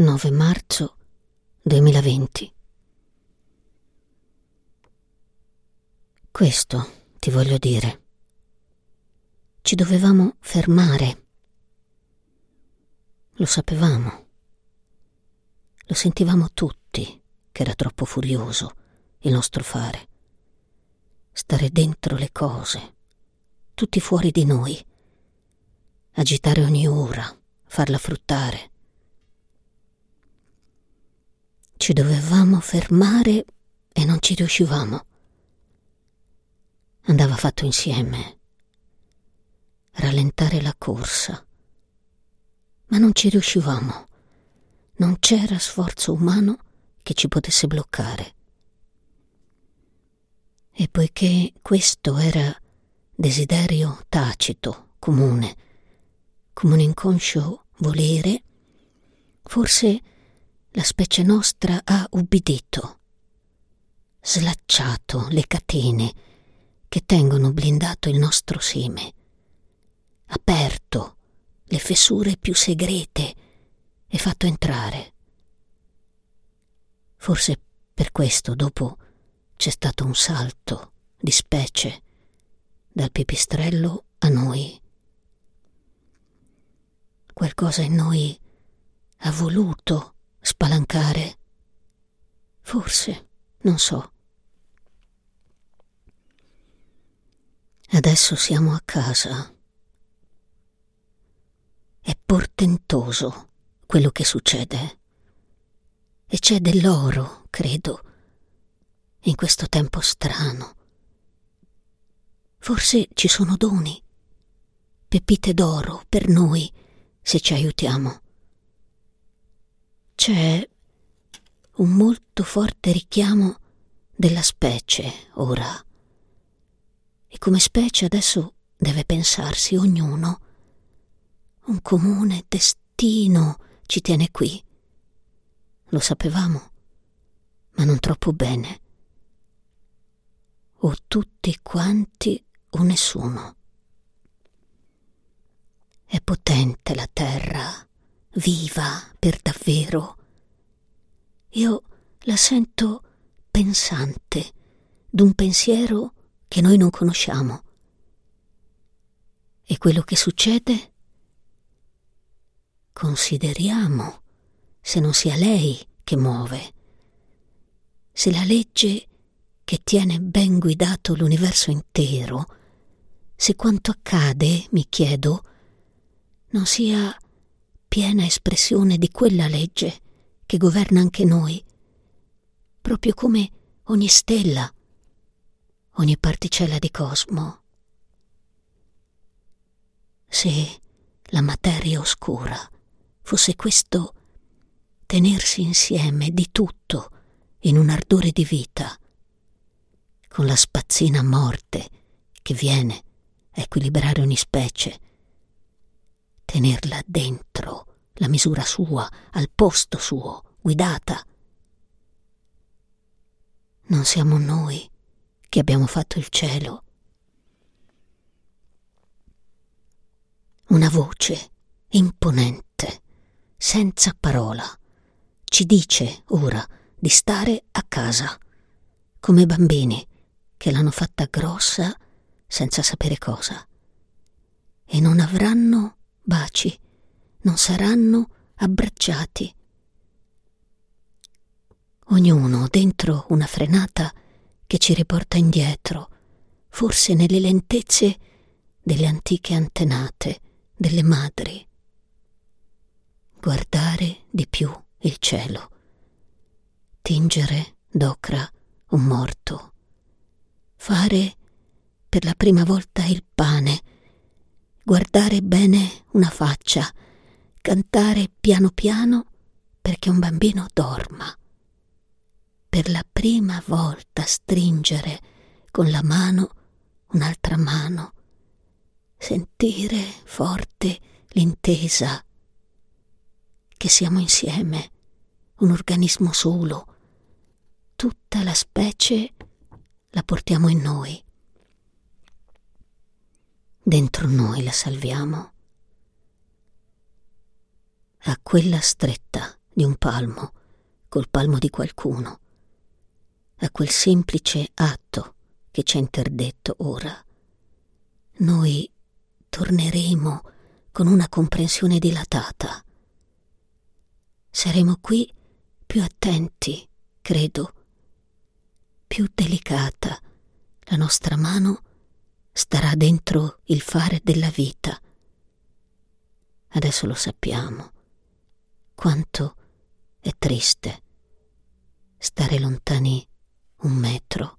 9 marzo 2020. Questo ti voglio dire. Ci dovevamo fermare. Lo sapevamo. Lo sentivamo tutti che era troppo furioso il nostro fare. Stare dentro le cose, tutti fuori di noi. Agitare ogni ora, farla fruttare ci dovevamo fermare e non ci riuscivamo. Andava fatto insieme. Rallentare la corsa. Ma non ci riuscivamo. Non c'era sforzo umano che ci potesse bloccare. E poiché questo era desiderio tacito, comune, come un inconscio volere, forse la specie nostra ha ubbidito, slacciato le catene che tengono blindato il nostro seme, aperto le fessure più segrete e fatto entrare. Forse per questo dopo c'è stato un salto di specie dal pipistrello a noi. Qualcosa in noi ha voluto Spalancare. Forse, non so. Adesso siamo a casa. È portentoso quello che succede. E c'è dell'oro, credo, in questo tempo strano. Forse ci sono doni, pepite d'oro per noi, se ci aiutiamo c'è un molto forte richiamo della specie ora. E come specie adesso deve pensarsi ognuno. Un comune destino ci tiene qui. Lo sapevamo, ma non troppo bene. O tutti quanti o nessuno. È potente la terra viva per davvero. Io la sento pensante d'un pensiero che noi non conosciamo. E quello che succede? Consideriamo se non sia lei che muove, se la legge che tiene ben guidato l'universo intero, se quanto accade, mi chiedo, non sia piena espressione di quella legge che governa anche noi, proprio come ogni stella, ogni particella di cosmo. Se la materia oscura fosse questo tenersi insieme di tutto in un ardore di vita, con la spazzina morte che viene a equilibrare ogni specie, tenerla dentro la misura sua, al posto suo, guidata. Non siamo noi che abbiamo fatto il cielo. Una voce imponente, senza parola, ci dice ora di stare a casa, come bambini che l'hanno fatta grossa senza sapere cosa. E non avranno baci, non saranno abbracciati. Ognuno dentro una frenata che ci riporta indietro, forse nelle lentezze delle antiche antenate, delle madri. Guardare di più il cielo, tingere d'ocra un morto, fare per la prima volta il pane, guardare bene una faccia, cantare piano piano perché un bambino dorma. Per la prima volta stringere con la mano un'altra mano, sentire forte l'intesa che siamo insieme, un organismo solo, tutta la specie la portiamo in noi dentro noi la salviamo. A quella stretta di un palmo col palmo di qualcuno, a quel semplice atto che ci ha interdetto ora. Noi torneremo con una comprensione dilatata. Saremo qui più attenti, credo, più delicata. La nostra mano starà dentro il fare della vita. Adesso lo sappiamo. Quanto è triste stare lontani un metro